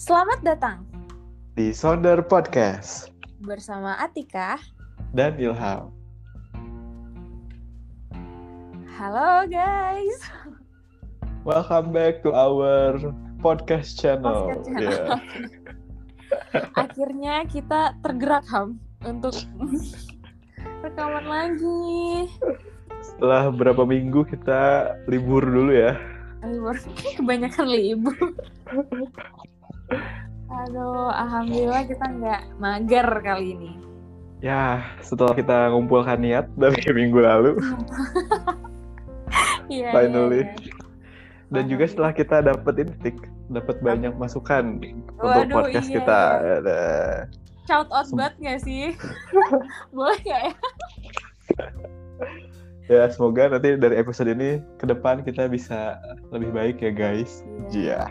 Selamat datang di Sonder Podcast bersama Atika. dan Ilham. Halo guys. Welcome back to our podcast channel. Podcast channel. Yeah. Akhirnya kita tergerak Ham untuk rekaman lagi. Setelah berapa minggu kita libur dulu ya. Libur kebanyakan libur. Aduh, alhamdulillah kita nggak mager kali ini. Ya, setelah kita ngumpulkan niat dari minggu lalu, Iya. finally. iya, iya. Dan juga setelah kita dapat intik, dapat banyak masukan untuk Waduh, podcast iya, kita. iya. Ada. Shout out banget nggak sih? Boleh nggak ya? Ya, semoga nanti dari episode ini ke depan kita bisa lebih baik ya guys. Iya.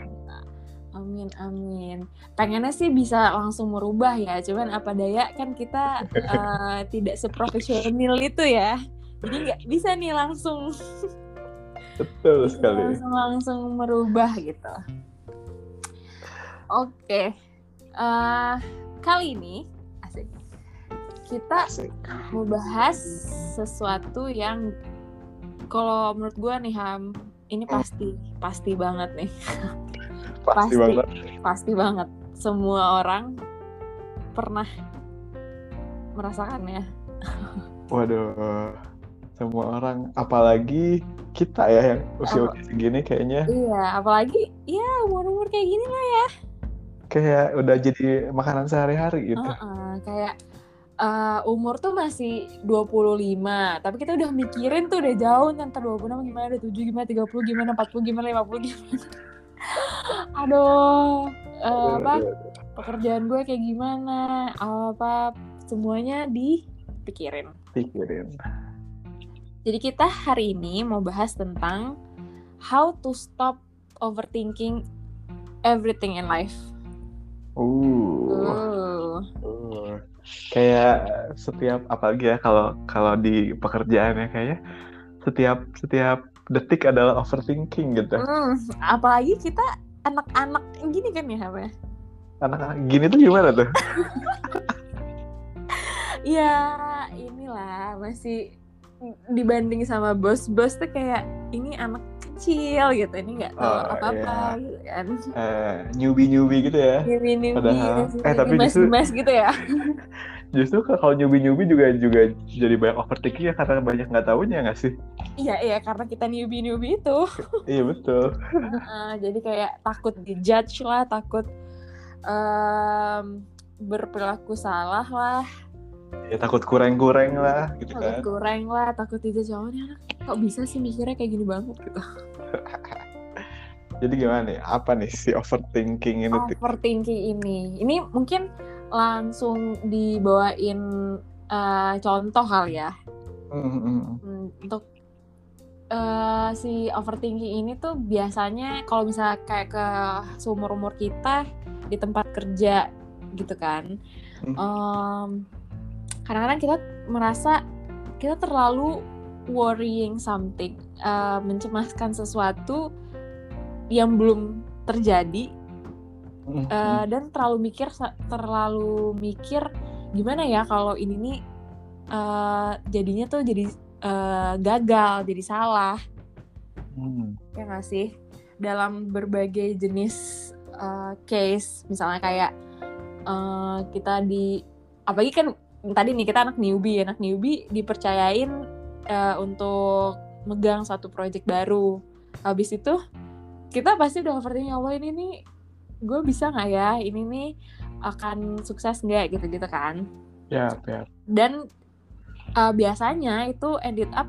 Amin amin. Pengennya sih bisa langsung merubah ya, cuman apa daya kan kita eh, tidak seprofesional itu ya. Jadi nggak bisa nih langsung Betul sekali. langsung langsung merubah gitu. Oke, Eh, kali ini asik kita Asik. mau bahas sesuatu yang kalau menurut gue nih Ham ini pasti pasti banget nih Pasti, Pasti. banget. pasti banget. Semua orang pernah merasakannya. Waduh, semua orang, apalagi kita ya yang usia usia segini kayaknya. Iya apalagi ya umur umur kayak gini lah kayak udah jadi makanan sehari-hari gitu. Heeh, kayak eh, umur tuh masih 25 tapi kita udah mikirin tuh udah jauh ntar 26 gimana udah 7 gimana 30 gimana 40 gimana 50 gimana aduh eh, apa pekerjaan gue kayak gimana apa semuanya dipikirin Pikirin. Jadi kita hari ini mau bahas tentang how to stop overthinking everything in life. Uh, Uh, uh. kayak setiap apalagi ya kalau kalau di pekerjaan ya kayaknya setiap setiap detik adalah overthinking gitu. hmm, apalagi kita anak-anak gini kan ya apa ya? Anak-anak gini tuh gimana tuh? Ya inilah masih dibanding sama bos-bos tuh kayak ini anak kecil gitu ini nggak tahu Oh, apa-apa iya. gitu kan. Eh, newbie-newbie gitu ya. Ini Padahal- eh, tapi justru- mas gitu ya. Justru kalau newbie-newbie juga juga jadi banyak overthinking ya karena banyak nggak tahunya nggak sih? Iya iya karena kita newbie-newbie itu. Iya betul. Heeh, jadi kayak takut dijudge lah, takut em, berperilaku salah lah, Ya takut kurang-kurang lah gitu takut kan. kurang lah, takut ini anak kok bisa sih mikirnya kayak gini banget gitu. Jadi gimana nih? Apa nih si overthinking ini? Overthinking ini, ini mungkin langsung dibawain eh, contoh kali ya Hmm, hmm, hmm. Hmm, untuk eh, si overthinking ini tuh biasanya kalau misalnya kayak ke seumur umur kita di tempat kerja gitu kan. Em, kadang-kadang kita merasa kita terlalu worrying something eh, mencemaskan sesuatu yang belum terjadi Hmm, eh, dan terlalu mikir terlalu mikir gimana ya kalau ini nih eh, jadinya tuh jadi eh, gagal jadi salah. Hmm. ya nggak sih? Dalam berbagai jenis uh, case misalnya kayak uh, kita di apalagi kan tadi nih kita anak newbie anak newbie dipercayain uh, untuk megang satu project baru. Habis itu kita pasti udah overthinking "Ya Allah ini nih gue bisa nggak ya ini nih akan sukses nggak gitu gitu kan Ya, ya. dan uh, biasanya itu edit up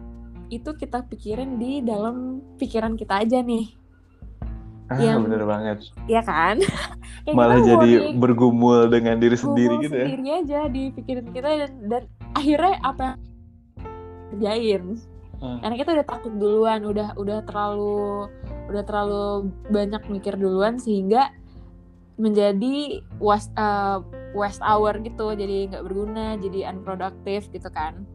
itu kita pikirin di dalam pikiran kita aja nih Ah, Yang- bener banget. ya kan Malah kita jadi worry, bergumul dengan diri sendiri gitu ya. sendiri aja di pikiran kita dan, dan akhirnya apa yang kerjain Hmm. karena kita udah takut duluan udah udah terlalu udah terlalu banyak mikir duluan sehingga menjadi waste uh, waste hour gitu. Jadi nggak berguna jadi unproductive gitu kan.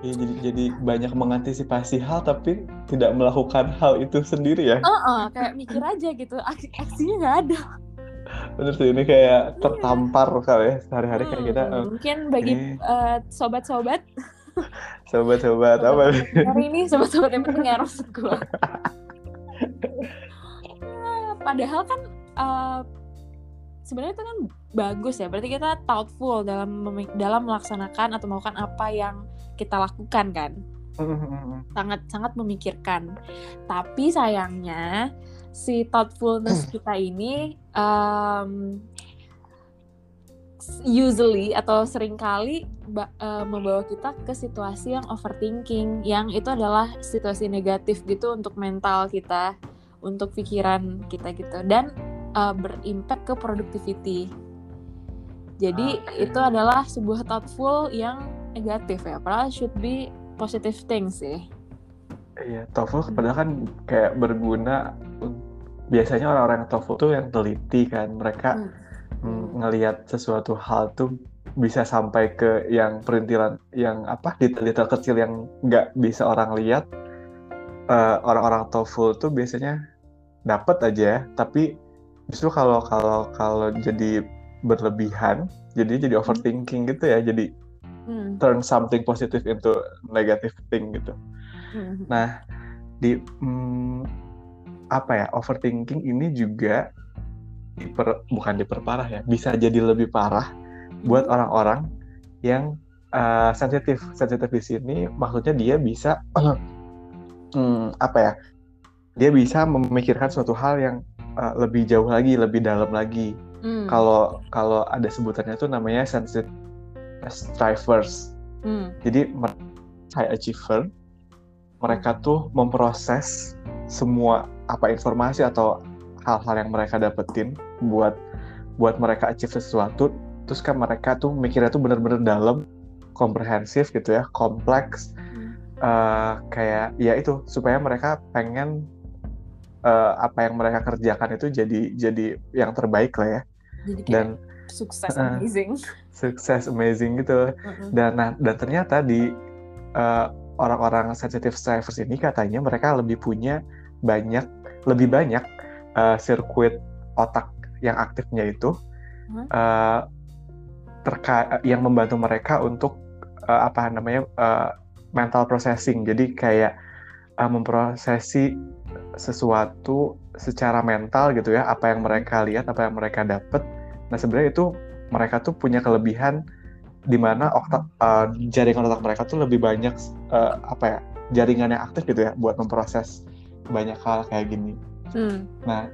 Iya, jadi jadi banyak mengantisipasi hal tapi tidak melakukan hal itu sendiri ya. Heeh, kayak mikir aja gitu. Aksi- aksinya nggak ada. Bener sih ini kayak tertampar kali ya sehari-hari kayak kita Hmm, eh, mungkin bagi eh, sobat-sobat. Sobat-sobat apa? Nih hari ini sobat-sobat yang penting ya maksud gue Ya, padahal kan eh, sebenarnya itu kan bagus ya. Berarti kita thoughtful dalam dalam melaksanakan atau melakukan apa yang kita lakukan kan? Sangat sangat memikirkan. Tapi sayangnya si thoughtfulness kita ini um, usually atau sering kali eh, membawa kita ke situasi yang overthinking yang itu adalah situasi negatif gitu untuk mental kita untuk pikiran kita gitu. Dan eh, berimpact ke productivity jadi Oke. itu adalah sebuah thoughtful yang negatif ya padahal should be positive things sih Iya, TOEFL padahal kan kayak berguna un- biasanya orang-orang yang TOEFL tuh yang teliti kan mereka Hmm. mm, ngelihat sesuatu hal tuh bisa sampai ke yang perintilan yang apa detail-detail kecil yang nggak bisa orang lihat Eh, orang-orang TOEFL tuh biasanya dapat aja tapi justru kalau kalau kalau jadi berlebihan jadi jadi overthinking gitu ya jadi Hmm. turn something positive into negative thing gitu Hmm. Nah, di mm, apa ya overthinking ini juga diper- bukan diperparah ya, bisa jadi lebih parah buat orang-orang yang uh, sensitif. Sensitif di sini maksudnya dia bisa mm, apa ya? Dia bisa memikirkan suatu hal yang uh, lebih jauh lagi, lebih dalam lagi. Hmm. Kalau kalau ada sebutannya itu namanya sensitive strivers. Hmm. Jadi high achiever mereka tuh memproses semua apa informasi atau hal-hal yang mereka dapetin buat buat mereka achieve sesuatu terus kan mereka tuh mikirnya tuh bener-bener dalam komprehensif gitu ya kompleks Hmm. eh, kayak ya itu supaya mereka pengen eh, apa yang mereka kerjakan itu jadi jadi yang terbaik lah ya Jadi kayak dan sukses uh, amazing. sukses amazing gitu Mm-mm. dan nah, dan ternyata di eh, orang-orang sensitive strivers ini katanya mereka lebih punya banyak lebih banyak eh, sirkuit otak yang aktifnya itu Hmm. eh, terka yang membantu mereka untuk eh, apa namanya eh, mental processing jadi kayak memprosesi sesuatu secara mental gitu ya apa yang mereka lihat apa yang mereka dapat nah sebenarnya itu mereka tuh punya kelebihan di mana otak eh, jaringan otak mereka tuh lebih banyak eh, apa ya jaringan yang aktif gitu ya buat memproses banyak hal kayak gini Hmm. nah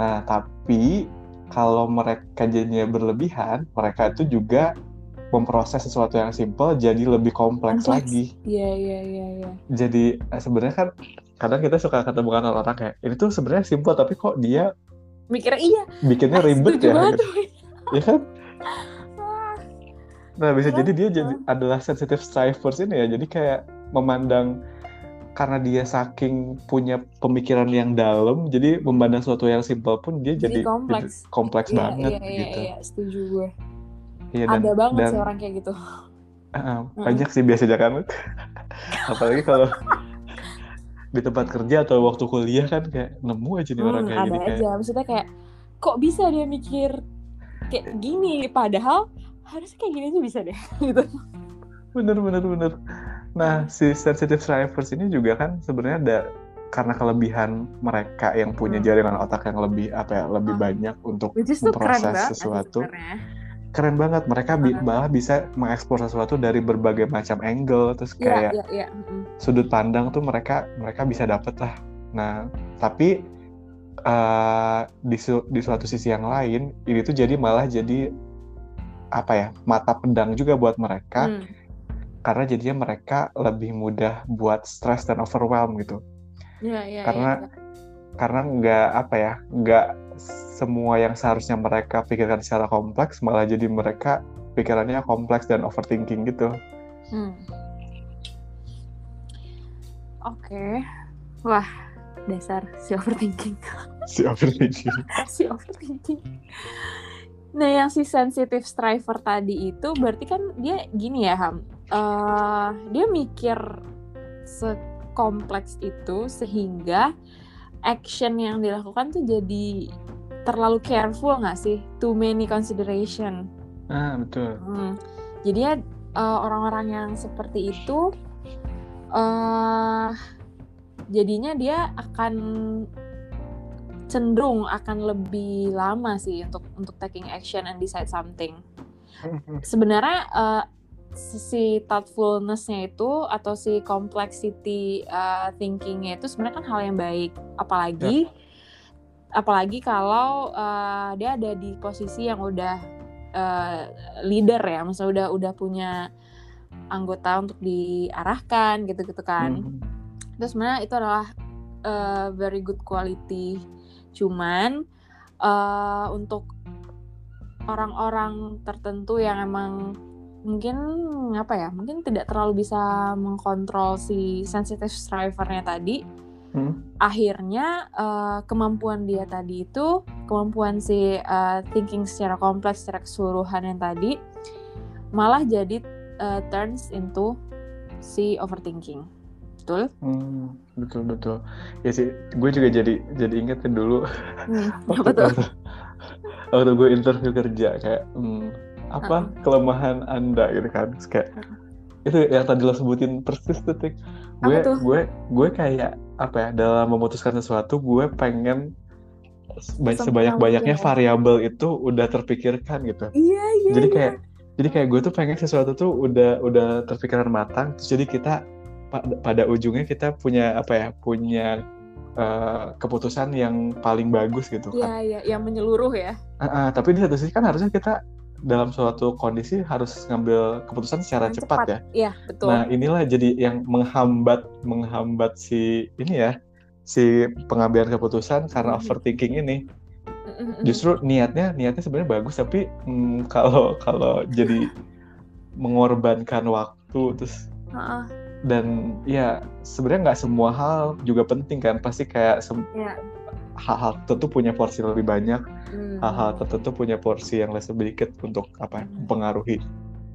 nah tapi kalau mereka jadinya berlebihan mereka itu juga memproses sesuatu yang simple jadi lebih kompleks, Kompleks. lagi Iya iya iya iya. jadi eh, sebenarnya kan kadang kita suka ketemukan orang-orang kayak ini tuh sebenarnya simple tapi kok dia Mikirnya iya. bikinnya ribet ya gitu. tuh. ya kan Ah, nah bisa jadi dia jadi adalah sensitive strivers ini ya jadi kayak memandang karena dia saking punya pemikiran yang dalam jadi memandang sesuatu yang simple pun dia Jadi jadi, kompleks. jadi kompleks Iya banget iya iya gitu iya setuju gue. Iya, dan, Ada banget dan sih orang kayak gitu. uh, banyak sih biasanya kan apalagi kalau di tempat kerja atau waktu kuliah kan kayak nemu aja nih orang Hmm, kayak ada gini kayak aja. Maksudnya kayak kok bisa dia mikir kayak gini padahal harusnya kayak gini aja bisa deh gitu. bener bener bener nah si sensitive strivers ini juga kan sebenarnya ada karena kelebihan mereka yang punya Hmm. jaringan otak yang lebih apa ya lebih Hmm. banyak untuk memproses sesuatu sebenarnya. Keren banget mereka bi- malah bisa mengeksplor sesuatu dari berbagai macam angle terus Iya kayak iya iya. mm-mm. sudut pandang tuh mereka mereka bisa dapet lah nah tapi eh, di su- di suatu sisi yang lain ini tuh jadi malah jadi apa ya mata pedang juga buat mereka Hmm. karena jadinya mereka lebih mudah buat stres dan overwhelm gitu Iya iya. karena iya. Karena nggak apa ya nggak semua yang seharusnya mereka pikirkan secara kompleks malah jadi mereka pikirannya kompleks dan overthinking gitu Hmm. Oke. Wah, dasar si overthinking. si overthinking si overthinking. Nah, yang si sensitive striver tadi itu berarti kan dia gini ya, Ham. Eh, dia mikir sekompleks itu sehingga action yang dilakukan tuh jadi terlalu careful nggak sih? Too many consideration. Ah, betul. Hmm. Jadinya uh, orang-orang yang seperti itu uh, jadinya dia akan cenderung akan lebih lama sih untuk untuk taking action and decide something. Sebenarnya uh, si thoughtfulness-nya itu atau si complexity uh, thinking-nya itu sebenarnya kan hal yang baik. Apalagi ya. apalagi kalau uh, dia ada di posisi yang udah uh, leader ya, maksudnya udah udah punya anggota untuk diarahkan gitu-gitu kan. Hmm. Terus sebenarnya itu adalah uh, very good quality. Cuman uh, untuk orang-orang tertentu yang emang mungkin apa ya mungkin tidak terlalu bisa mengkontrol si sensitive drivernya tadi. Hmm. akhirnya uh, kemampuan dia tadi itu kemampuan si uh, thinking secara kompleks secara keseluruhan yang tadi malah jadi uh, turns into si overthinking. Betul? Hmm, betul betul. Ya sih gue juga jadi jadi inget kan dulu. Hmm, apa tuh? waktu gue interview kerja kayak hmm, apa uh -huh. kelemahan anda gitu kan Terus kayak uh itu yang tadi lo sebutin persis tuh gue gue gue kayak apa ya dalam memutuskan sesuatu gue pengen sebanyak banyaknya ya. variabel itu udah terpikirkan gitu iya iya jadi iya. kayak jadi kayak gue tuh pengen sesuatu tuh udah udah terpikirkan matang terus jadi kita pada ujungnya kita punya apa ya punya uh, keputusan yang paling bagus gitu kan. Iya, iya, yang menyeluruh ya. Uh, uh, tapi di satu sisi kan harusnya kita dalam suatu kondisi harus ngambil keputusan secara cepat, cepat ya. Iya, betul. Nah, inilah jadi yang menghambat menghambat si ini ya, si pengambilan keputusan karena mm -hmm. overthinking ini. Justru niatnya niatnya sebenarnya bagus tapi mm, kalau kalau jadi mengorbankan waktu terus uh -uh dan ya sebenarnya nggak semua hal juga penting kan pasti kayak yeah. Hal-hal tertentu punya porsi lebih banyak hmm. hal-hal tertentu punya porsi yang lebih sedikit untuk apa hmm. mempengaruhi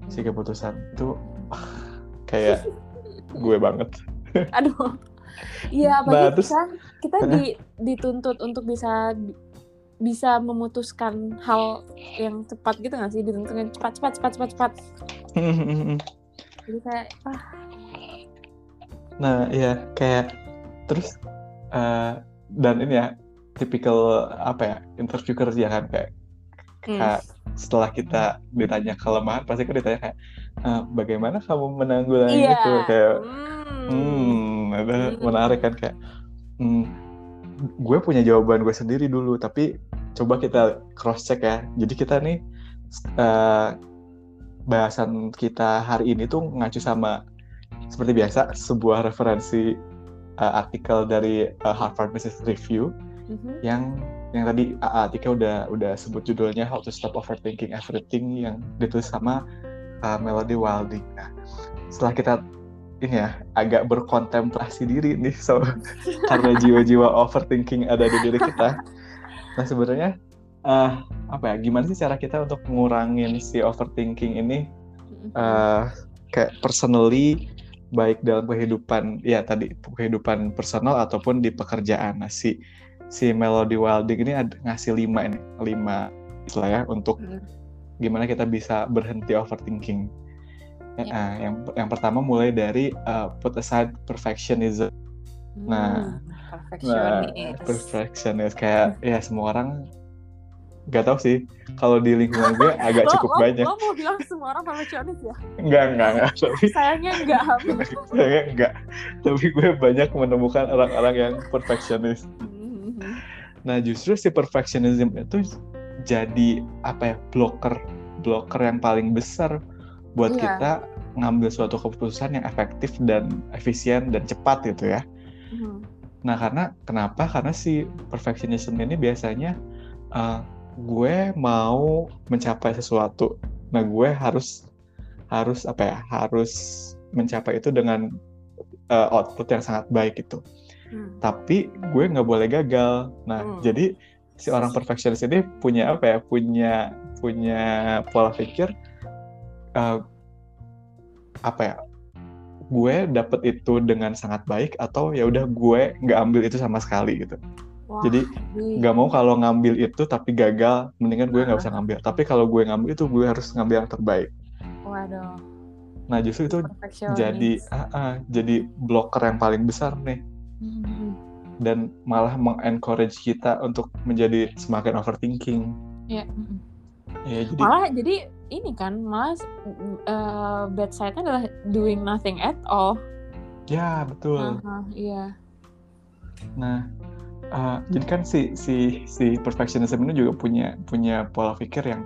si keputusan. Itu kayak gue banget. Aduh. Iya apalagi nah, terus, kita kita di, dituntut untuk bisa bisa memutuskan hal yang cepat gitu nggak sih? Dituntut cepat cepat cepat cepat cepat. Jadi kayak ah. Nah, iya kayak terus uh, dan ini ya tipikal apa ya interview kerja kan kayak, hmm. kayak setelah kita ditanya kelemahan pasti kan ditanya kayak uh, bagaimana kamu menanggulangi yeah. itu kayak hmm, hmm ada hmm. menarik kan kayak hmm, gue punya jawaban gue sendiri dulu tapi coba kita cross check ya jadi kita nih uh, bahasan kita hari ini tuh ngacu sama seperti biasa sebuah referensi uh, artikel dari uh, Harvard Business Review mm-hmm. yang yang tadi uh, Atika udah udah sebut judulnya How to Stop Overthinking Everything yang ditulis sama uh, Melody Wilding. Nah, setelah kita ini ya agak berkontemplasi diri nih so karena jiwa-jiwa overthinking ada di diri kita. Nah sebenarnya uh, apa ya gimana sih cara kita untuk ngurangin si overthinking ini uh, kayak personally baik dalam kehidupan ya tadi kehidupan personal ataupun di pekerjaan. Nah, si si Melody Wilding ini ada ngasih lima ini lima lah ya untuk hmm. gimana kita bisa berhenti overthinking. Ya. Nah, yang yang pertama mulai dari uh, put aside perfectionism. Nah, hmm, perfectionist. Nah, perfectionist kayak ya semua orang Gak tau sih, kalau di lingkungan gue agak cukup lo, banyak. Lo mau bilang semua orang perfeksionis ya? Enggak, enggak, enggak. Tapi, Sayangnya enggak. Sayangnya enggak. Tapi gue banyak menemukan orang-orang yang perfeksionis. Nah justru si perfectionism itu jadi apa ya blocker blocker yang paling besar buat yeah. kita ngambil suatu keputusan yang efektif dan efisien dan cepat gitu ya. Mm. Nah karena kenapa? Karena si perfectionism ini biasanya uh, gue mau mencapai sesuatu nah gue harus harus apa ya harus mencapai itu dengan uh, output yang sangat baik itu hmm. tapi gue nggak boleh gagal nah hmm. jadi si orang perfeksionis ini punya apa ya punya punya pola pikir uh, apa ya gue dapet itu dengan sangat baik atau ya udah gue nggak ambil itu sama sekali gitu Wah, Jadi nggak mau kalau ngambil itu tapi gagal, mendingan gue nggak usah ngambil. Tapi kalau gue ngambil itu gue harus ngambil yang terbaik. Waduh. Nah justru itu perfectionist. jadi ah, ah, jadi blocker yang paling besar nih Dan malah mengencourage kita untuk menjadi semakin overthinking. Iya. Ya jadi Malah jadi ini kan malah eh, bad side-nya adalah doing nothing at all. ya betul. Aha, iya. Nah, uh, jadi kan si si si perfectionism ini juga punya punya pola pikir yang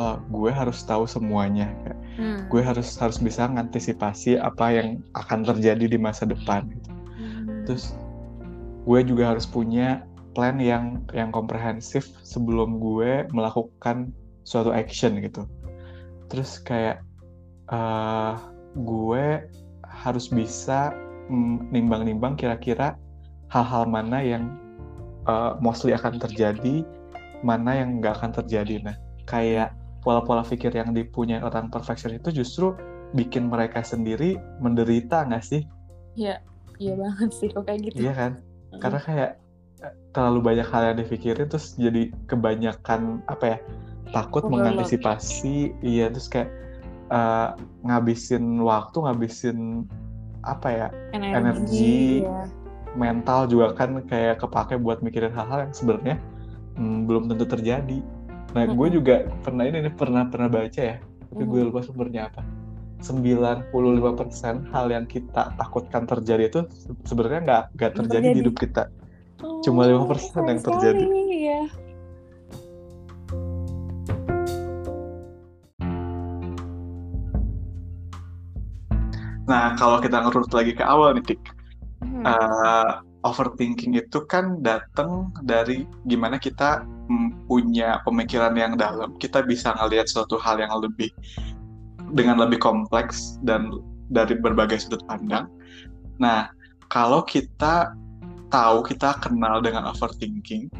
uh, gue harus tahu semuanya. Kayak, Hmm. gue harus harus bisa mengantisipasi apa yang akan terjadi di masa depan. gitu. Terus gue juga harus punya plan yang yang komprehensif sebelum gue melakukan suatu action gitu. Terus kayak uh, gue harus bisa nimbang-nimbang kira-kira hal-hal mana yang uh, mostly akan terjadi, mana yang nggak akan terjadi. Nah, kayak pola-pola pikir yang dipunyai orang perfection itu justru bikin mereka sendiri menderita nggak sih? Iya, iya banget sih kok kayak gitu. Iya kan? Karena kayak eh, terlalu banyak hal yang dipikirin terus jadi kebanyakan apa ya takut Overload. mengantisipasi iya terus kayak eh, ngabisin waktu ngabisin apa ya energi, energi. ya. mental juga kan kayak kepake buat mikirin hal-hal yang sebenarnya hmm, belum tentu terjadi nah gue Mm-mm. juga pernah ini nih, pernah pernah baca ya tapi gue Mhm. lupa sumbernya apa 95% hal yang kita takutkan terjadi itu se- sebenarnya nggak nggak terjadi di hidup kita Cuma 5% sayang yang terjadi. Oh, sekali, Iya. Nah, kalau kita ngerut lagi ke awal nih, Tik, Hmm. eh, overthinking itu kan datang dari gimana kita mm, punya pemikiran yang dalam. Kita bisa ngelihat suatu hal yang lebih dengan lebih kompleks dan dari berbagai sudut pandang. Nah, kalau kita tahu kita kenal dengan overthinking,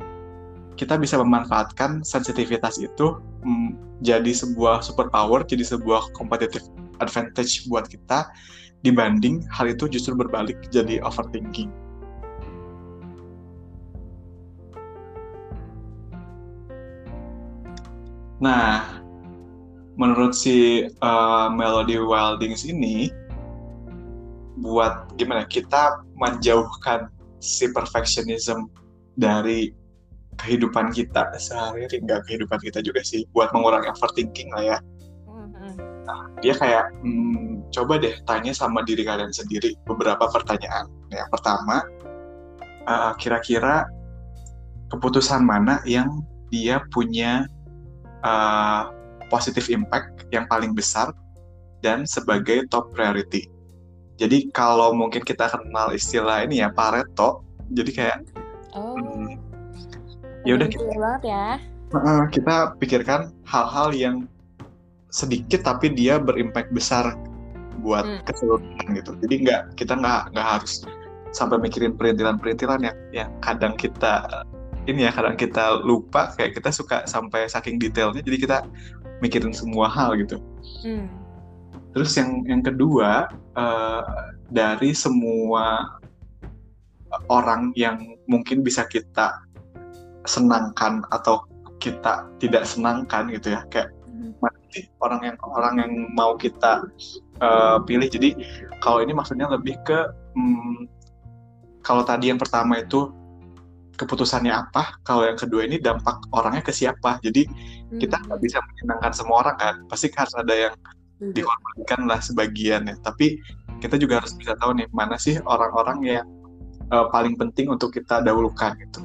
kita bisa memanfaatkan sensitivitas itu mm, jadi sebuah superpower, jadi sebuah competitive advantage buat kita dibanding hal itu justru berbalik jadi overthinking. Nah, menurut si uh, Melody Wildings ini, buat gimana kita menjauhkan si perfectionism dari kehidupan kita sehari-hari, nggak kehidupan kita juga sih, buat mengurangi overthinking lah ya Mhm. dia kayak hmm, coba deh tanya sama diri kalian sendiri beberapa pertanyaan. Yang pertama, uh, kira-kira keputusan mana yang dia punya uh, positive impact yang paling besar dan sebagai top priority. Jadi kalau mungkin kita kenal istilah ini ya Pareto, jadi kayak Oh. hmm, ya udah banget ya. uh, kita pikirkan hal-hal yang sedikit tapi dia berimpact besar buat Hmm. keseluruhan gitu. Jadi nggak kita nggak nggak harus sampai mikirin perintilan-perintilan yang yang kadang kita ini ya kadang kita lupa kayak kita suka sampai saking detailnya jadi kita mikirin semua hal gitu. Hmm. Terus yang yang kedua eh, dari semua orang yang mungkin bisa kita senangkan atau kita tidak senangkan gitu ya kayak mana sih orang yang orang yang mau kita uh, pilih jadi kalau ini maksudnya lebih ke hmm, kalau tadi yang pertama itu keputusannya apa kalau yang kedua ini dampak orangnya ke siapa jadi kita Hmm. nggak bisa menyenangkan semua orang kan pasti harus ada yang Setuju. dikorbankan lah sebagian ya tapi kita juga harus bisa tahu nih mana sih orang-orang yang uh, paling penting untuk kita dahulukan gitu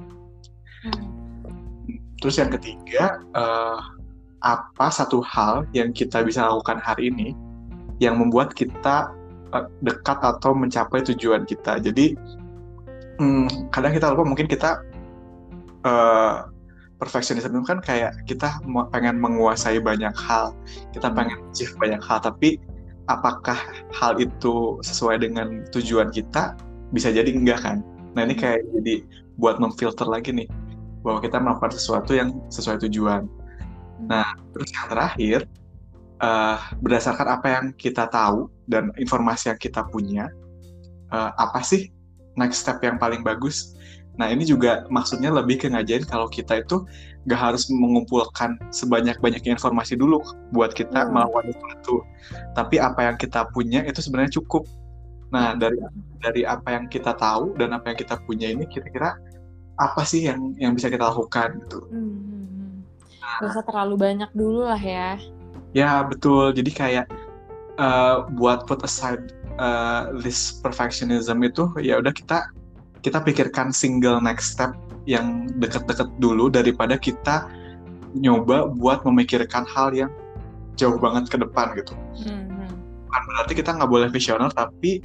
Hmm. Terus yang ketiga, eh, apa satu hal yang kita bisa lakukan hari ini yang membuat kita eh, dekat atau mencapai tujuan kita. Jadi hmm, kadang kita lupa mungkin kita perfectionism itu kan kayak kita pengen menguasai banyak hal, kita Hmm. pengen achieve banyak hal, tapi apakah hal itu sesuai dengan tujuan kita? Bisa jadi enggak kan? Nah ini kayak jadi buat memfilter lagi nih bahwa kita melakukan sesuatu yang sesuai tujuan. Nah, terus yang terakhir, eh, berdasarkan apa yang kita tahu dan informasi yang kita punya, eh, apa sih next step yang paling bagus? Nah ini juga maksudnya lebih ke ngajarin kalau kita itu gak harus mengumpulkan sebanyak-banyaknya informasi dulu buat kita hmm. melakukan sesuatu. Tapi apa yang kita punya itu sebenarnya cukup. Nah dari dari apa yang kita tahu dan apa yang kita punya ini kira-kira apa sih yang yang bisa kita lakukan gitu. Hmm. Gak usah terlalu banyak dulu lah ya. Ya betul. Jadi kayak uh, buat put aside uh, list perfectionism itu ya udah kita kita pikirkan single next step yang deket-deket dulu daripada kita nyoba buat memikirkan hal yang jauh banget ke depan gitu. Mm-hmm. Bukan berarti kita nggak boleh visioner tapi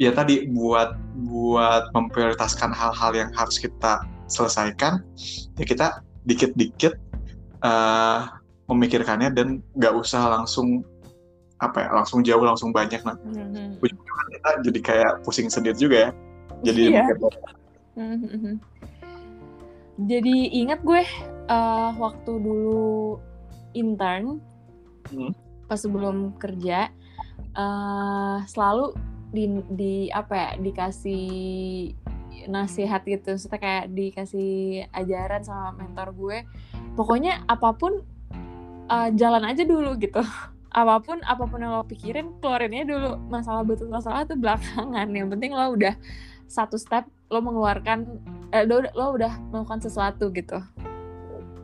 ya tadi buat buat memprioritaskan hal-hal yang harus kita selesaikan ya kita dikit-dikit uh, memikirkannya dan nggak usah langsung apa ya langsung jauh langsung banyak nah mm-hmm. kita jadi kayak pusing sendiri juga ya jadi iya. mm-hmm. jadi ingat gue uh, waktu dulu intern mm. pas sebelum kerja uh, selalu di di apa ya dikasih nasihat gitu maksudnya kayak dikasih ajaran sama mentor gue pokoknya apa pun uh, jalan aja dulu gitu apa pun apa pun yang lo pikirin keluarinnya dulu masalah betul masalah itu belakangan yang penting lo udah satu step lo mengeluarkan eh, lo, lo udah melakukan sesuatu gitu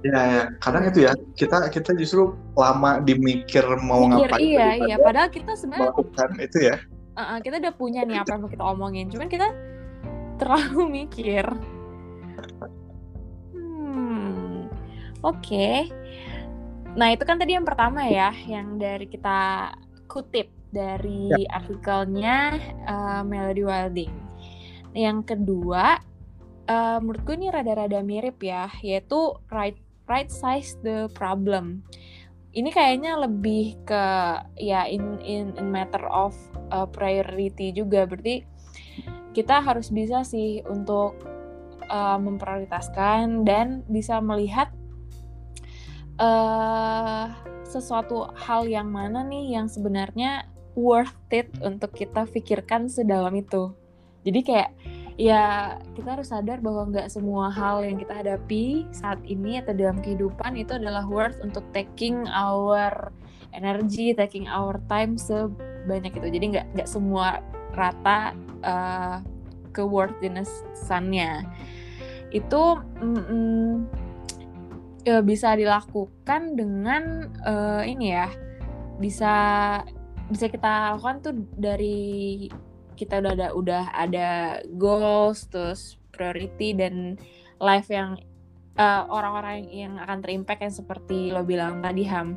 Ya, ya, kadang itu ya kita kita justru lama dimikir mau Mikir, ngapain. Iya, iya. Padahal kita sebenarnya melakukan itu ya uh, kita udah punya nih apa yang mau kita omongin cuman kita terlalu mikir hmm oke okay. Nah itu kan tadi yang pertama ya yang dari kita kutip dari ya. artikelnya uh, Melody Wilding. Yang kedua uh, menurutku ini rada-rada mirip ya yaitu right right size the problem. Ini kayaknya lebih ke ya in in, in matter of uh, priority juga. Berarti kita harus bisa sih untuk uh, memprioritaskan dan bisa melihat uh, sesuatu hal yang mana nih yang sebenarnya worth it untuk kita pikirkan sedalam itu jadi kayak ya kita harus sadar bahwa nggak semua hal yang kita hadapi saat ini atau dalam kehidupan itu adalah worth untuk taking our energy, taking our time sebanyak itu. Jadi nggak nggak semua rata uh, ke worthiness-nya. Itu mm, mm, ya bisa dilakukan dengan uh, ini ya bisa bisa kita lakukan tuh dari kita udah ada udah ada goals terus priority dan life yang eh, orang-orang yang akan terimpact yang seperti lo bilang tadi Ham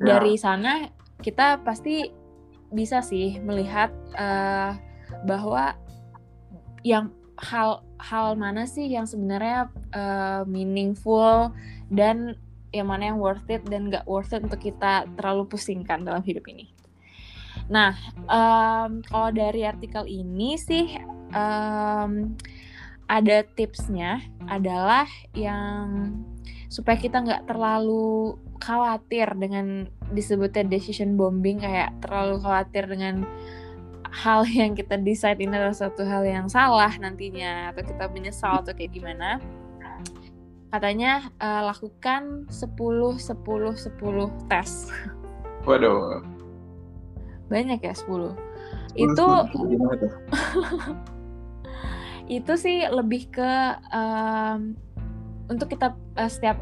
ya. dari sana kita pasti bisa sih melihat uh, bahwa yang hal hal mana sih yang sebenarnya uh, meaningful dan yang mana yang worth it dan gak worth it untuk kita terlalu pusingkan dalam hidup ini. Nah, um, kalau dari artikel ini sih um, ada tipsnya adalah yang supaya kita nggak terlalu khawatir dengan disebutnya decision bombing kayak terlalu khawatir dengan hal yang kita decide ini adalah satu hal yang salah nantinya atau kita menyesal atau kayak gimana. Katanya uh, lakukan 10 10 10 tes. Waduh. Banyak ya 10 itu itu sih lebih ke um, untuk kita uh, setiap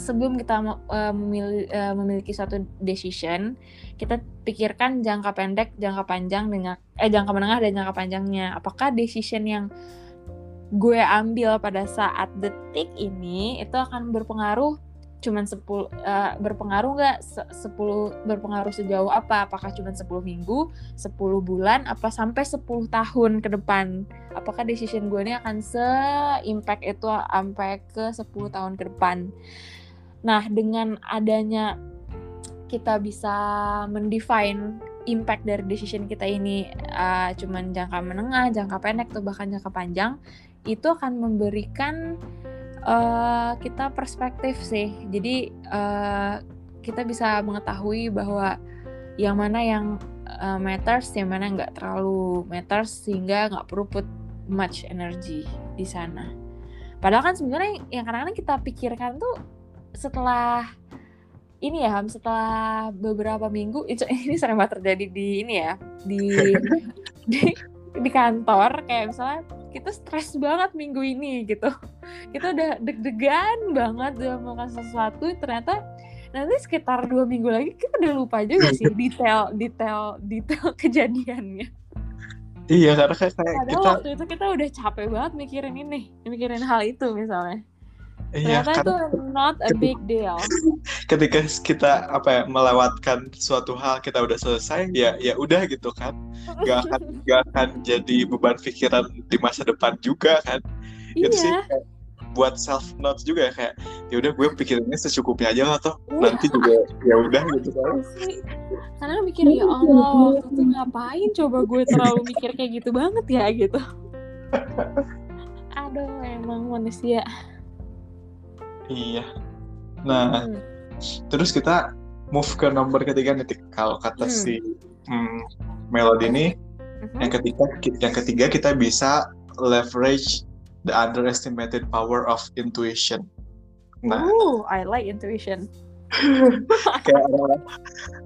sebelum kita uh, memil uh, memiliki suatu decision kita pikirkan jangka pendek jangka panjang dengan eh jangka menengah dan jangka panjangnya. Apakah decision yang gue ambil pada saat detik ini itu akan berpengaruh cuman 10 uh, eh, berpengaruh nggak? 10 berpengaruh sejauh apa? Apakah cuman 10 minggu 10 bulan apa sampai 10 tahun ke depan? Apakah decision gue ini akan se-impact itu sampai ke 10 tahun ke depan nah dengan adanya kita bisa mendefine impact dari decision kita ini uh, cuman jangka menengah jangka pendek atau bahkan jangka panjang itu akan memberikan uh, kita perspektif sih. Jadi uh, kita bisa mengetahui bahwa yang mana yang uh, matters, yang mana nggak terlalu matters sehingga nggak perlu put much energy. di sana. Padahal kan sebenarnya yang kadang-kadang kita pikirkan tuh setelah ini ya Ham setelah beberapa minggu itu ini sering banget terjadi di ini ya di di, di kantor. Kayak misalnya kita stres banget minggu ini gitu. Kita udah deg-degan banget udah melakukan sesuatu ternyata nanti sekitar dua minggu lagi kita udah lupa juga sih detail detail detail kejadiannya. Iya karena kayak, kayak Padahal kita waktu itu kita udah capek banget mikirin ini mikirin hal itu misalnya iya ternyata kan itu not a big deal ketika kita apa ya melewatkan suatu hal kita udah selesai ya ya udah gitu kan gak akan gak akan jadi beban pikiran di masa depan juga kan itu sih iya kayak buat self notes juga ya kayak ya udah gue pikirinnya secukupnya aja lah toh Iya. nanti juga ya udah gitu kan Asli. Karena mikir ya Allah waktu itu ngapain coba gue terlalu mikir kayak gitu banget ya gitu. Aduh emang manusia. Iya nah Hmm. terus kita move ke nomor ketiga nih kalau kata Hmm. si hmm, Melody ini Mhm. yang ketiga yang ketiga kita bisa leverage the underestimated power of intuition nah Ooh, I like intuition. kayak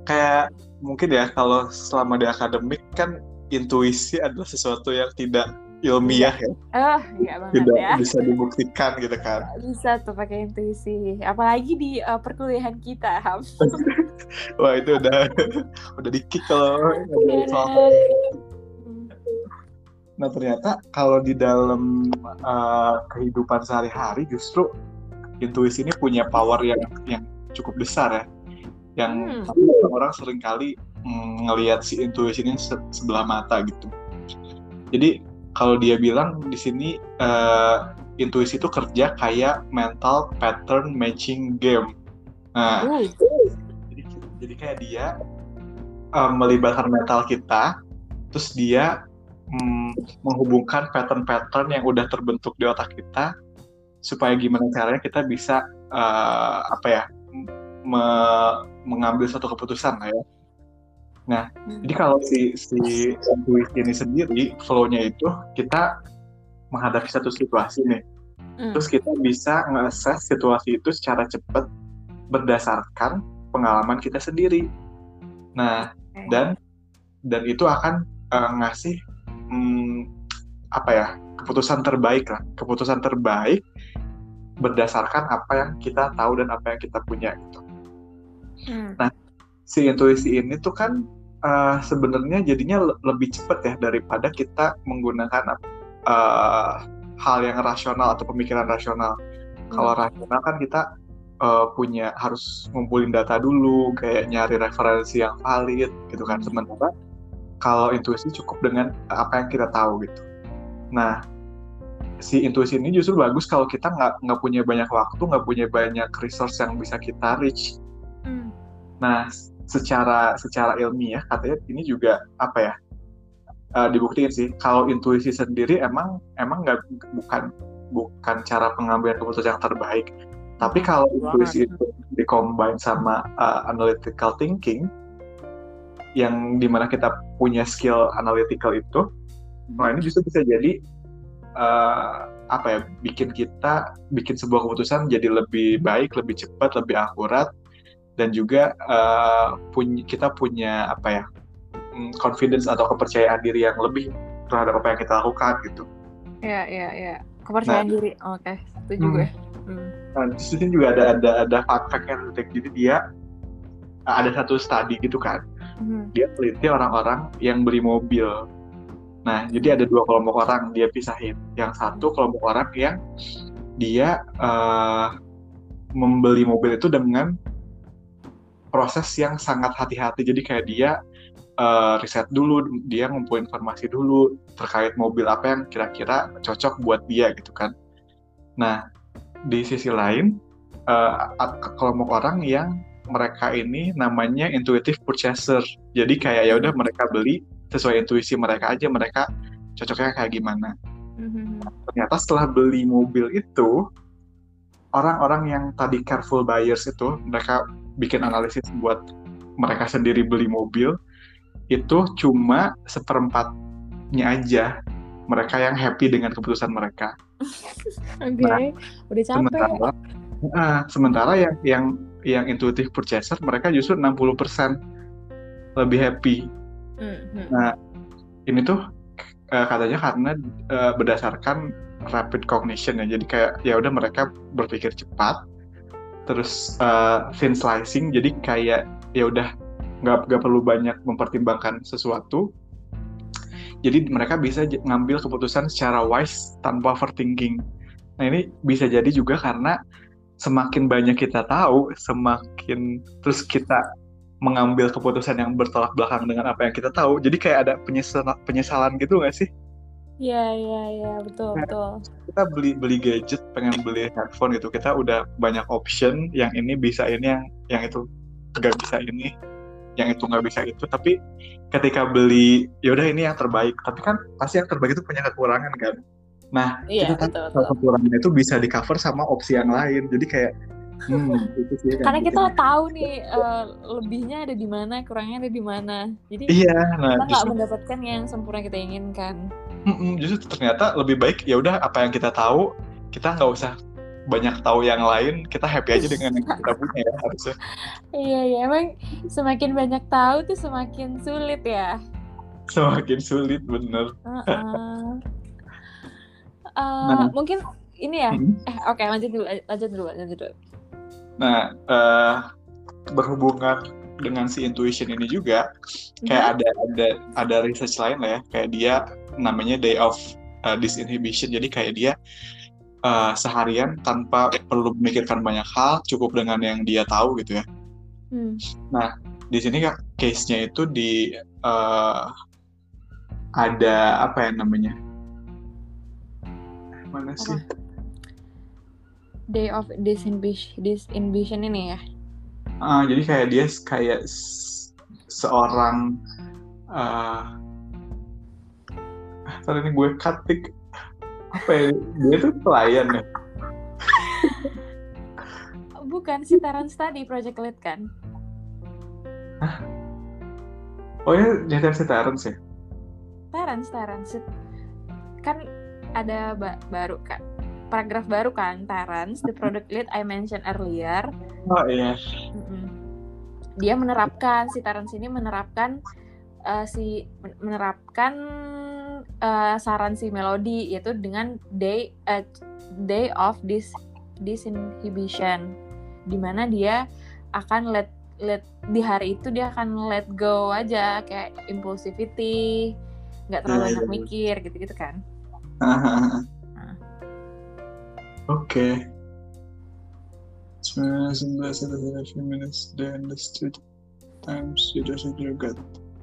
kayak mungkin ya kalau selama di akademik kan intuisi adalah sesuatu yang tidak ilmiah ya Ah, iya banget tidak ya. bisa dibuktikan gitu kan Bisa tuh pakai intuisi. Apalagi di uh, perkuliahan kita, Ham. wah itu udah udah di kick kalau ngomongin soal Hmm. nah ternyata kalau di dalam uh, kehidupan sehari-hari justru intuisi ini punya power yang yang cukup besar ya yang Hmm. orang sering kali mm, ngelihat si intuisi ini se- sebelah mata gitu jadi kalau dia bilang di sini uh, intuisi itu kerja kayak mental pattern matching game. Nah Uh, jadi jadi kayak dia um, melibatkan mental kita terus dia mm, menghubungkan pattern-pattern yang udah terbentuk di otak kita supaya gimana caranya kita bisa uh, apa ya me- mengambil satu keputusan lah ya jadi kalau si si intuisi ini sendiri flow-nya itu kita menghadapi satu situasi nih Hmm. terus kita bisa nge-assess situasi itu secara cepat berdasarkan pengalaman kita sendiri. Nah, Oke. dan dan itu akan eh, ngasih hmm, apa ya keputusan terbaik lah, keputusan terbaik berdasarkan apa yang kita tahu dan apa yang kita punya gitu. Hmm. Si intuisi ini tuh kan eh, sebenarnya jadinya le- lebih cepat ya daripada kita menggunakan eh, hal yang rasional atau pemikiran rasional. Kalau rasional kan kita uh, punya harus ngumpulin data dulu, kayak nyari referensi yang valid gitu kan. Hmm. Sementara kalau intuisi cukup dengan apa yang kita tahu gitu. Nah, si intuisi ini justru bagus kalau kita nggak nggak punya banyak waktu, nggak punya banyak resource yang bisa kita reach. Hmm. Nah, secara secara ilmiah katanya ini juga apa ya? uh, dibuktiin sih kalau intuisi sendiri emang emang nggak bukan bukan cara pengambilan keputusan yang terbaik tapi kalau intuisi itu dikombin sama uh, analytical thinking yang di mana kita punya skill analytical itu nah ini justru bisa jadi uh, apa ya bikin kita bikin sebuah keputusan jadi lebih baik lebih cepat lebih akurat dan juga uh, punya kita punya apa ya mm, confidence atau kepercayaan diri yang lebih terhadap apa yang kita lakukan gitu. Iya, iya, iya. Kepercayaan diri. Oke, setuju Hmm. gue. Hmm. Nah, di sini juga ada ada ada fun fact yang menarik. Jadi dia uh, ada satu studi gitu kan. Hmm. Dia teliti orang-orang yang beli mobil. Nah, jadi ada dua kelompok orang dia pisahin. Yang satu kelompok orang yang dia uh, membeli mobil itu dengan proses yang sangat hati-hati. Jadi kayak dia uh, riset dulu, dia ngumpulin informasi dulu terkait mobil apa yang kira-kira cocok buat dia gitu kan. Nah, di sisi lain uh, kelompok orang yang mereka ini namanya intuitive purchaser. Jadi kayak ya udah mereka beli sesuai intuisi mereka aja, mereka cocoknya kayak gimana. Hmm. Ternyata setelah beli mobil itu orang-orang yang tadi careful buyers itu mereka bikin analisis buat mereka sendiri beli mobil itu cuma seperempatnya aja mereka yang happy dengan keputusan mereka. Oke, okay. nah, udah capek. Sementara, nah, sementara yang yang yang intuitive purchaser mereka justru 60% lebih happy. Mm-hmm. Nah, ini tuh uh, katanya karena uh, berdasarkan rapid cognition ya. Jadi kayak ya udah mereka berpikir cepat, terus uh, thin slicing. Jadi kayak ya udah nggak nggak perlu banyak mempertimbangkan sesuatu. Jadi mereka bisa ngambil keputusan secara wise tanpa overthinking. Nah ini bisa jadi juga karena semakin banyak kita tahu, semakin terus kita mengambil keputusan yang bertolak belakang dengan apa yang kita tahu. Jadi kayak ada penyesalan, penyesalan gitu nggak sih? Iya iya iya betul nah, betul. Kita beli beli gadget, pengen beli headphone gitu, kita udah banyak option. Yang ini bisa ini, yang yang itu nggak bisa ini, yang itu nggak bisa itu. Tapi ketika beli, ya udah ini yang terbaik. Tapi kan pasti yang terbaik itu punya kekurangan kan. Nah, iya, kita tahu kekurangan itu bisa di cover sama opsi yang lain. Jadi kayak Hmm, itu sih, Karena kita gitu. tahu nih uh, lebihnya ada di mana, kurangnya ada di mana. Jadi iya, nah, kita nggak mendapatkan yang sempurna kita inginkan. Mm-mm, justru ternyata lebih baik ya udah apa yang kita tahu kita nggak usah banyak tahu yang lain kita happy aja dengan yang kita punya ya harusnya. Iya iya emang semakin banyak tahu tuh semakin sulit ya. Semakin sulit bener. Uh-uh. Uh, nah, mungkin ini ya. Hmm? Eh oke okay, lanjut dulu lanjut dulu lanjut dulu. Nah, uh, berhubungan dengan si intuition ini juga kayak hmm. ada ada ada research lain lah ya kayak dia namanya day of uh, disinhibition. Jadi kayak dia uh, seharian tanpa perlu memikirkan banyak hal cukup dengan yang dia tahu gitu ya. Hmm. nah di sini kak case-nya itu di uh, ada apa ya namanya? Mana sih? Day of Disinhibition, Disinhibition ini ya? Uh, jadi kayak dia kayak seorang uh, ini gue katik apa ya? Dia tuh pelayan ya? Bukan si Taran Study Project Lead kan? Hah? oh ya jadi si Taran sih Taran Taran kan ada ba baru kan paragraf baru kan Terence the product lead I mentioned earlier. Oh iya. Dia menerapkan si Terence ini menerapkan uh, si menerapkan uh, saran si melodi yaitu dengan day uh, day of this disinhibition di mana dia akan let let di hari itu dia akan let go aja kayak impulsivity nggak terlalu yeah, banyak mikir gitu-gitu kan Okay. Within a few minutes they understood times you trust your gut.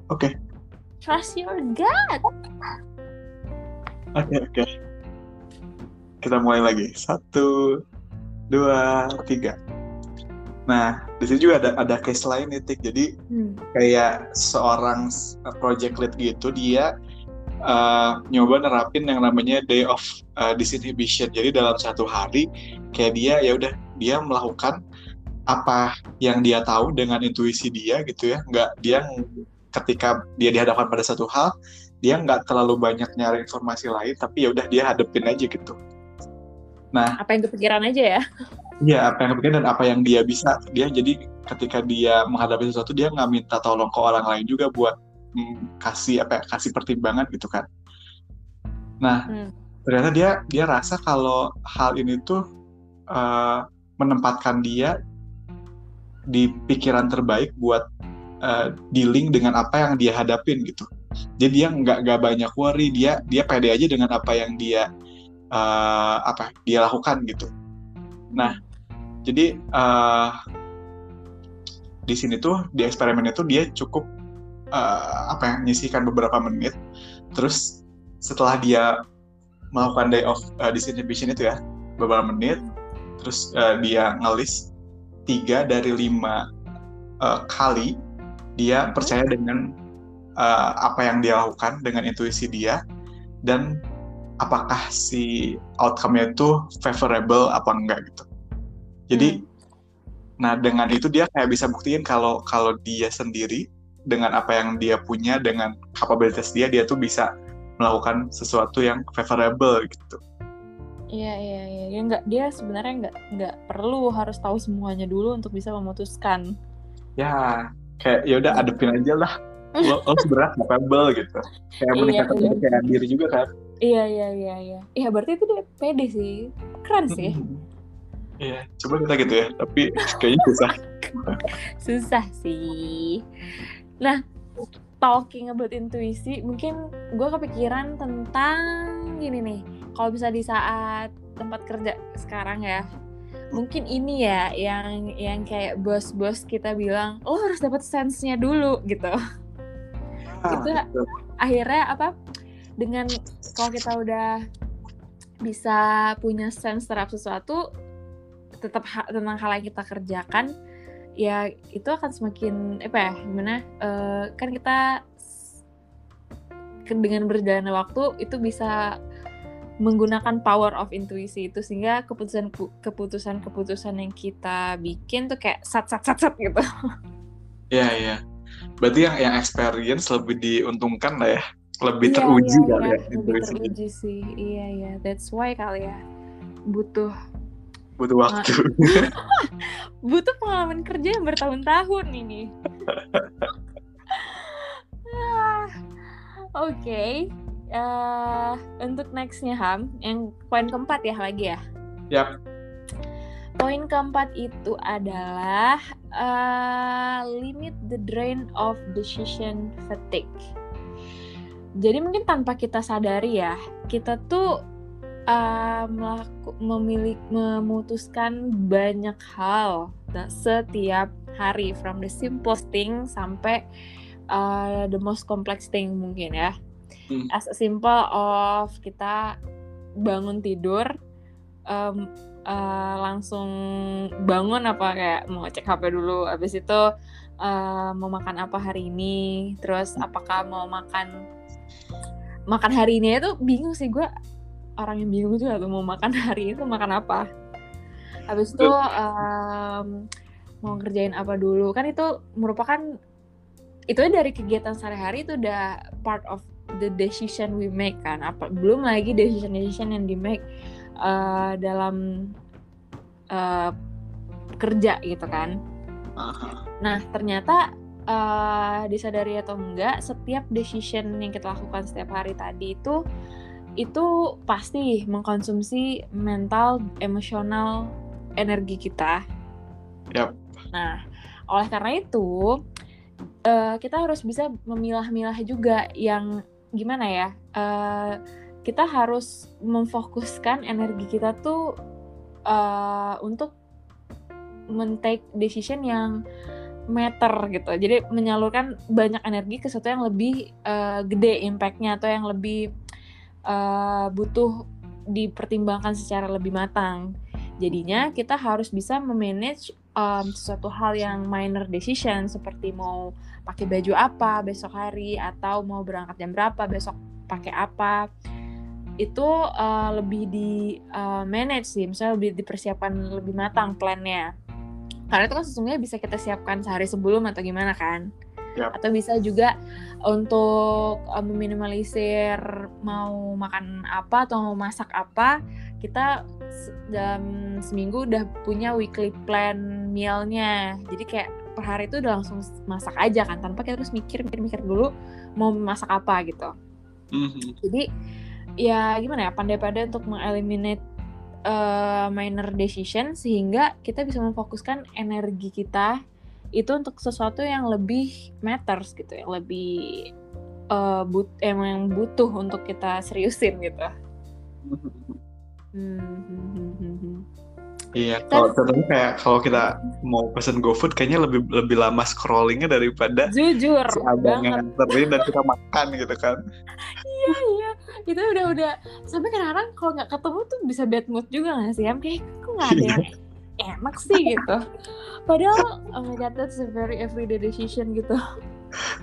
Oke. Okay. Trust your gut. Oke okay, oke. Okay. Kita mulai lagi. Satu, dua, tiga. Nah, di sini juga ada ada case lain nih, Tik. Jadi hmm. kayak seorang project lead gitu, dia uh, nyoba nerapin yang namanya day of uh, disinhibition. Jadi dalam satu hari kayak dia ya udah dia melakukan apa yang dia tahu dengan intuisi dia gitu ya. Nggak dia ketika dia dihadapkan pada satu hal dia nggak terlalu banyak nyari informasi lain tapi ya udah dia hadepin aja gitu. Nah, apa yang kepikiran aja ya? Iya, apa yang kepikiran dan apa yang dia bisa. Dia jadi ketika dia menghadapi sesuatu dia nggak minta tolong ke orang lain juga buat kasih apa ya, kasih pertimbangan gitu kan nah hmm. ternyata dia dia rasa kalau hal ini tuh uh, menempatkan dia di pikiran terbaik buat uh, dealing dengan apa yang dia hadapin gitu jadi dia nggak nggak banyak worry. Dia dia pede aja dengan apa yang dia uh, apa dia lakukan gitu. Nah jadi uh, di sini tuh di eksperimen itu dia cukup uh, apa ya nyisikan beberapa menit. Terus setelah dia melakukan day of uh, disinhibition itu ya beberapa menit. Terus uh, dia ngelis tiga dari lima uh, kali dia percaya dengan uh, apa yang dia lakukan dengan intuisi dia dan apakah si outcome-nya itu favorable apa enggak gitu jadi hmm. nah dengan itu dia kayak bisa buktiin kalau kalau dia sendiri dengan apa yang dia punya dengan kapabilitas dia dia tuh bisa melakukan sesuatu yang favorable gitu. Iya iya iya, ya nggak dia sebenarnya nggak nggak perlu harus tahu semuanya dulu untuk bisa memutuskan. Ya, kayak ya udah adepin aja lah. Lo, lo sebenarnya capable gitu. Kayak Iya, meningkatkan iya. kepercayaan diri juga kan. Iya iya iya iya. Iya berarti itu dia pede sih, keren sih. Hmm. Iya, coba kita gitu ya. Tapi kayaknya susah. Susah sih. Nah, talking about intuisi, mungkin gue kepikiran tentang gini nih. Kalau bisa di saat tempat kerja sekarang ya, mungkin ini ya yang yang kayak bos-bos kita bilang, lo harus dapat sense-nya dulu gitu. Itu gitu. akhirnya apa? Dengan kalau kita udah bisa punya sense terhadap sesuatu, tetap ha- tentang hal yang kita kerjakan, ya itu akan semakin apa ya gimana? eh, kan kita dengan berjalannya waktu itu bisa menggunakan power of intuisi itu sehingga keputusan keputusan keputusan yang kita bikin tuh kayak sat sat sat sat gitu. Iya, iya. Berarti yang yang experience lebih diuntungkan lah ya. Lebih Iya, teruji iya, kali iya. ya Lebih teruji sih. Iya iya, that's why kali ya butuh Butuh waktu. butuh pengalaman kerja yang bertahun-tahun ini. Ah, Oke, Eh, untuk nextnya Ham, yang poin keempat ya lagi ya. Yap. Poin keempat itu adalah eh, limit the drain of decision fatigue. Jadi mungkin tanpa kita sadari ya, kita tuh eh, melaku, memilih memutuskan banyak hal setiap hari from the simplest thing sampai uh, the most complex thing mungkin ya. Hmm. As a simple of kita bangun tidur em, eh, langsung bangun apa kayak mau cek HP dulu habis itu eh, mau makan apa hari ini terus apakah mau makan makan hari ini itu bingung sih gue orang yang bingung juga tuh mau makan hari itu makan apa. Habis itu em, mau ngerjain apa dulu. Kan itu merupakan itu dari kegiatan sehari-hari itu udah part of the decision we make kan. Apa belum lagi decision decision yang di make eh, dalam eh, kerja gitu kan Aha. Nah, ternyata eh, disadari atau enggak, setiap decision yang kita lakukan setiap hari tadi itu itu pasti mengkonsumsi mental, emosional, energi kita. Yap. Nah, oleh karena itu eh, kita harus bisa memilah-milah juga yang gimana ya? eh, kita harus memfokuskan energi kita tuh eh, untuk men-take decision yang matter gitu. Jadi menyalurkan banyak energi ke sesuatu yang lebih eh, gede impact-nya atau yang lebih eh, butuh dipertimbangkan secara lebih matang. Jadinya kita harus bisa memanage um, sesuatu hal yang minor decision seperti mau pakai baju apa besok hari atau mau berangkat jam berapa besok pakai apa itu uh, lebih di uh, manage sih, misalnya lebih dipersiapkan lebih matang plannya. Karena itu kan sesungguhnya bisa kita siapkan sehari sebelum atau gimana kan? Yap. Atau bisa juga untuk uh, meminimalisir mau makan apa atau mau masak apa, kita dalam seminggu udah punya weekly plan mealnya. Jadi kayak per hari itu udah langsung masak aja kan, tanpa kita terus mikir mikir mikir dulu mau masak apa gitu. Mhm. Jadi ya gimana ya pandai-pandai untuk mengeliminate uh, minor decision sehingga kita bisa memfokuskan energi kita itu untuk sesuatu yang lebih matters gitu, yang lebih uh, but emang butuh untuk kita seriusin gitu. Hmm. Iya, kalau contohnya kayak kalau kita mau pesen GoFood kayaknya lebih lebih lama scrollingnya daripada Jujur si abang banget. nganterin dan kita makan gitu kan. Iya, itu udah udah sampai kadang-kadang kalau nggak ketemu tuh bisa bad mood juga nggak sih? Em kayak kok nggak ada yang enak sih gitu. Padahal oh my god that's a very everyday decision gitu.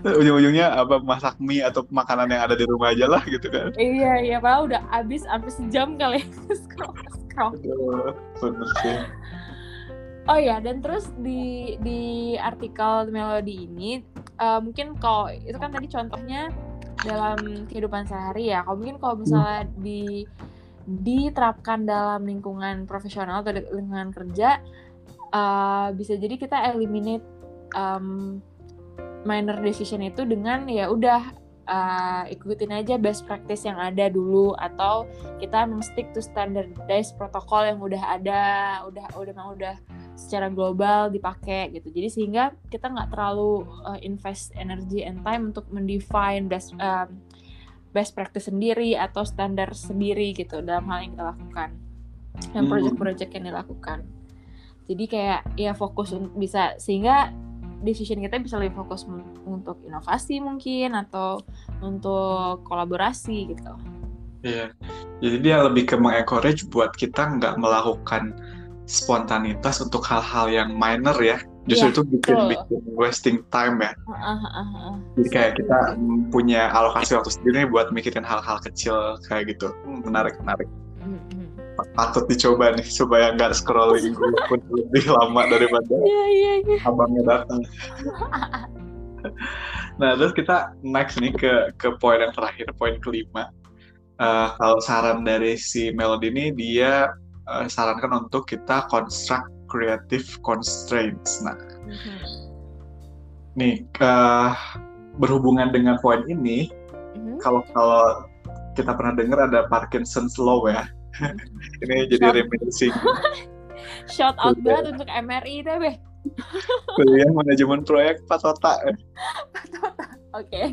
Ujung-ujungnya apa masak mie atau makanan yang ada di rumah aja lah gitu kan. iya iya, padahal udah abis abis sejam kali scroll scroll. Sih. Oh ya, dan terus di di artikel melodi ini eh, mungkin kalau itu kan tadi contohnya dalam kehidupan sehari ya. Kalau mungkin kalau misalnya di diterapkan dalam lingkungan profesional atau lingkungan kerja, uh, bisa jadi kita eliminate um, minor decision itu dengan ya udah uh, ikutin aja best practice yang ada dulu atau kita stick to standardized protokol yang udah ada, udah udah udah secara global dipakai gitu. Jadi sehingga kita nggak terlalu uh, invest energy and time untuk mendefine best um, best practice sendiri atau standar sendiri gitu dalam hal yang kita lakukan. Dan hmm. project-project yang dilakukan. Jadi kayak ya fokus bisa sehingga decision kita bisa lebih fokus untuk inovasi mungkin atau untuk kolaborasi gitu. Iya, jadi dia lebih ke mengencourage buat kita nggak melakukan spontanitas untuk hal-hal yang minor ya. Justru yeah, itu bikin betul. bikin wasting time ya. Uh, uh, uh, uh. jadi kayak kita punya alokasi waktu sendiri buat mikirin hal-hal kecil kayak gitu. Hmm, menarik menarik. Patut dicoba nih supaya nggak scrolling pun lebih lama daripada yeah, yeah, yeah. abangnya datang. Nah terus kita next nih ke ke poin yang terakhir poin kelima. Uh, kalau saran dari si Melody ini dia uh, sarankan untuk kita construct creative constraints. Nah, mm-hmm. nih uh, berhubungan dengan poin ini, mm-hmm. kalau kalau kita pernah dengar ada Parkinson's law ya, mm-hmm. ini jadi reminiscing. Shout out banget untuk MRI deh, Beh. Kuliah manajemen proyek Patota. Patota, oke. Okay.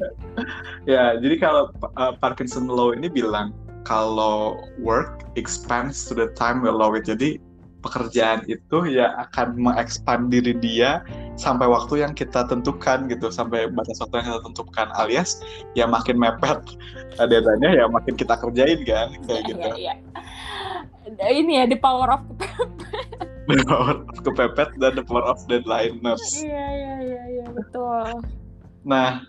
ya, jadi kalau uh, Parkinson Law ini bilang kalau work expands to the time we allow it. Jadi pekerjaan itu ya akan mengekspand diri dia sampai waktu yang kita tentukan gitu, sampai batas waktu yang kita tentukan alias ya makin mepet deadline-nya ya makin kita kerjain kan kayak ya, gitu. Ya, ya. Ini ya the power of kepepet. the power of kepepet dan the power of deadliners. Iya iya iya iya betul. Nah,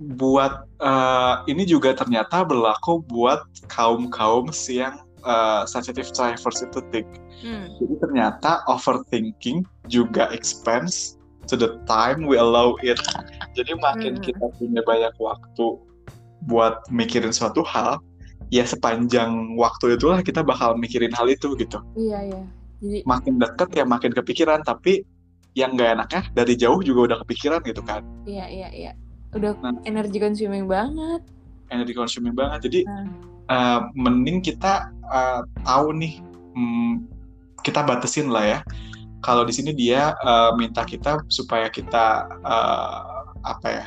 buat uh, ini juga ternyata berlaku buat kaum kaum yang uh, sensitive drivers itu tik. Hmm. Jadi ternyata overthinking juga expense to the time we allow it. Jadi makin hmm. kita punya banyak waktu buat mikirin suatu hal, ya sepanjang waktu itulah kita bakal mikirin hal itu gitu. Iya iya. Jadi makin deket ya makin kepikiran, tapi yang nggak enaknya dari jauh juga udah kepikiran gitu kan. Iya iya iya udah nah, energi consuming banget. Energi consuming banget. Jadi nah. uh, mending kita uh, tahu nih hmm, kita batasin lah ya. Kalau di sini dia uh, minta kita supaya kita uh, apa ya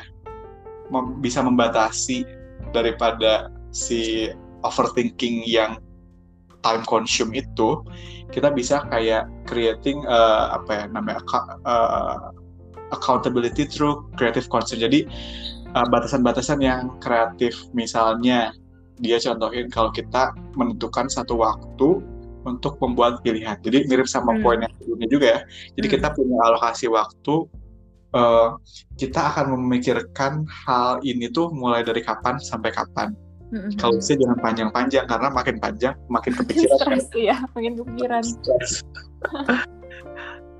mem bisa membatasi daripada si overthinking yang time consume itu kita bisa kayak creating uh, apa ya namanya uh, accountability through creative concern. Jadi uh, batasan-batasan uh, yang kreatif, misalnya dia contohin kalau kita menentukan satu waktu untuk membuat pilihan. Jadi mirip sama hmm. poin yang sebelumnya juga ya. Jadi hmm. kita punya alokasi waktu. Uh, kita akan memikirkan hal ini tuh mulai dari kapan sampai kapan. Mm-hmm. Kalau bisa jangan panjang-panjang karena makin panjang makin kepikiran. Stress ya, makin kepikiran.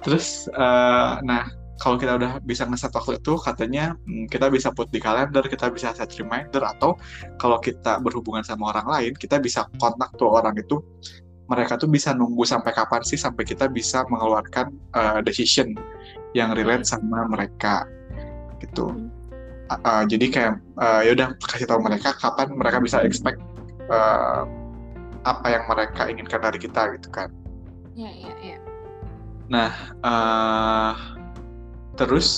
Terus, uh, nah kalau kita udah bisa ngeset waktu itu katanya hmm, kita bisa put di kalender kita bisa set reminder atau kalau kita berhubungan sama orang lain kita bisa kontak tuh orang itu mereka tuh bisa nunggu sampai kapan sih sampai kita bisa mengeluarkan uh, decision yang relate sama mereka gitu. Uh, uh, jadi kayak uh, ya udah kasih tahu mereka kapan mereka bisa expect uh, apa yang mereka inginkan dari kita gitu kan. Ya ya ya. Nah uh, terus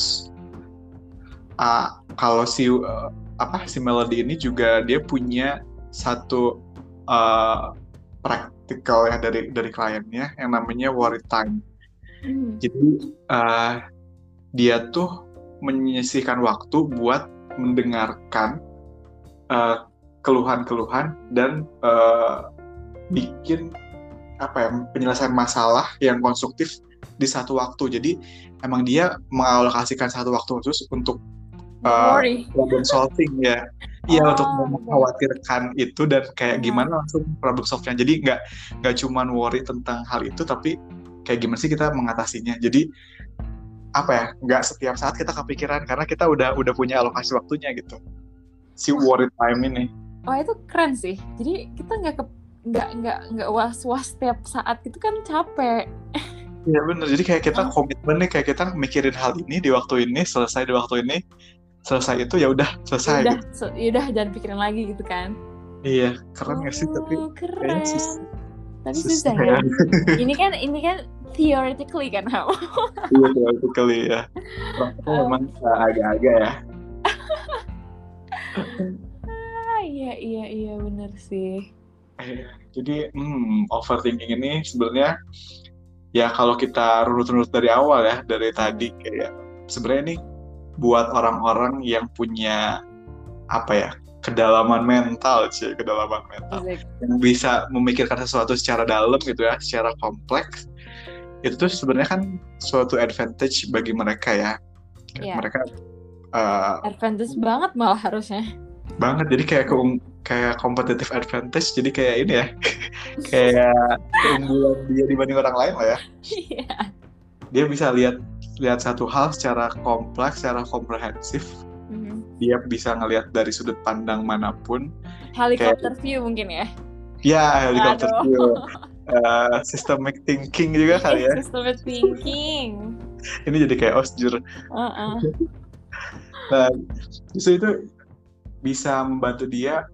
uh, kalau si uh, apa si melody ini juga dia punya satu uh, praktikal ya dari dari kliennya yang namanya worry time. Hmm. Jadi uh, dia tuh menyisihkan waktu buat mendengarkan uh, keluhan-keluhan dan uh, bikin apa ya penyelesaian masalah yang konstruktif di satu waktu. Jadi emang dia mengalokasikan satu waktu khusus untuk uh, problem solving ya. Iya oh, untuk mengkhawatirkan itu dan kayak iya. gimana langsung problem solve-nya. Jadi nggak nggak cuma worry tentang hal itu tapi kayak gimana sih kita mengatasinya. Jadi apa ya nggak setiap saat kita kepikiran karena kita udah udah punya alokasi waktunya gitu. si worry time ini. Wah itu keren sih. Jadi kita nggak nggak nggak nggak was was setiap saat itu kan capek. Iya bener. Jadi kayak kita komitmen nih kayak kita mikirin hal ini di waktu ini selesai di waktu ini selesai itu ya udah selesai. Udah, gitu. so, yaudah jangan pikirin lagi gitu kan. Iya keren nggak sih tapi Oh, keren. Tapi susah susah ya. ini kan ini kan theoretically kan Ham. Iya theoretically ya. Prakteknya memang uh, agak-agak ya. Ah, iya iya iya bener sih. Iya, Jadi hmm, overthinking ini sebenarnya ya kalau kita runut-runut dari awal ya dari tadi kayak sebenarnya ini buat orang-orang yang punya apa ya kedalaman mental sih kedalaman mental Asik. yang bisa memikirkan sesuatu secara dalam gitu ya secara kompleks itu tuh sebenarnya kan suatu advantage bagi mereka ya Iya. mereka uh, Advantage banget malah harusnya. banget jadi kayak keung kayak competitive advantage jadi kayak ini ya kayak keunggulan dia dibanding orang lain lah ya Iya. dia bisa lihat lihat satu hal secara kompleks secara komprehensif Mhm. dia bisa ngelihat dari sudut pandang mana pun Helicopter view mungkin ya. ya helicopter Aduh. view Uh, systemic thinking juga kali ya Systemic thinking. ini jadi kayak osjur Heeh. nah justru itu bisa membantu dia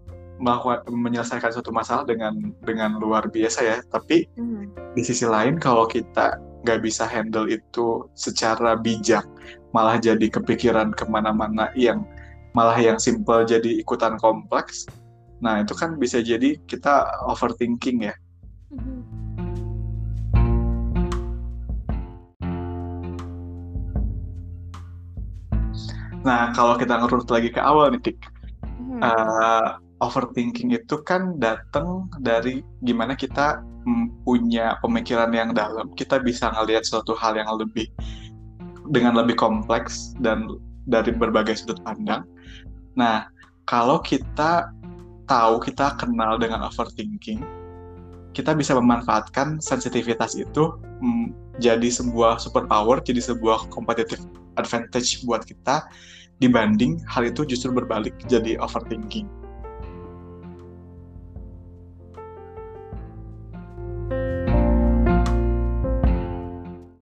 melakukan menyelesaikan suatu masalah dengan dengan luar biasa ya tapi Mhm. di sisi lain kalau kita nggak bisa handle itu secara bijak malah jadi kepikiran ke mana-mana yang malah yang simple jadi ikutan kompleks nah itu kan bisa jadi kita overthinking ya Mhm. nah kalau kita ngerut lagi ke awal nih Tik Mhm. uh, overthinking itu kan datang dari gimana kita punya pemikiran yang dalam. Kita bisa ngelihat suatu hal yang lebih dengan lebih kompleks dan dari berbagai sudut pandang. Nah, kalau kita tahu kita kenal dengan overthinking, kita bisa memanfaatkan sensitivitas itu mm, jadi sebuah superpower, jadi sebuah competitive advantage buat kita dibanding hal itu justru berbalik jadi overthinking.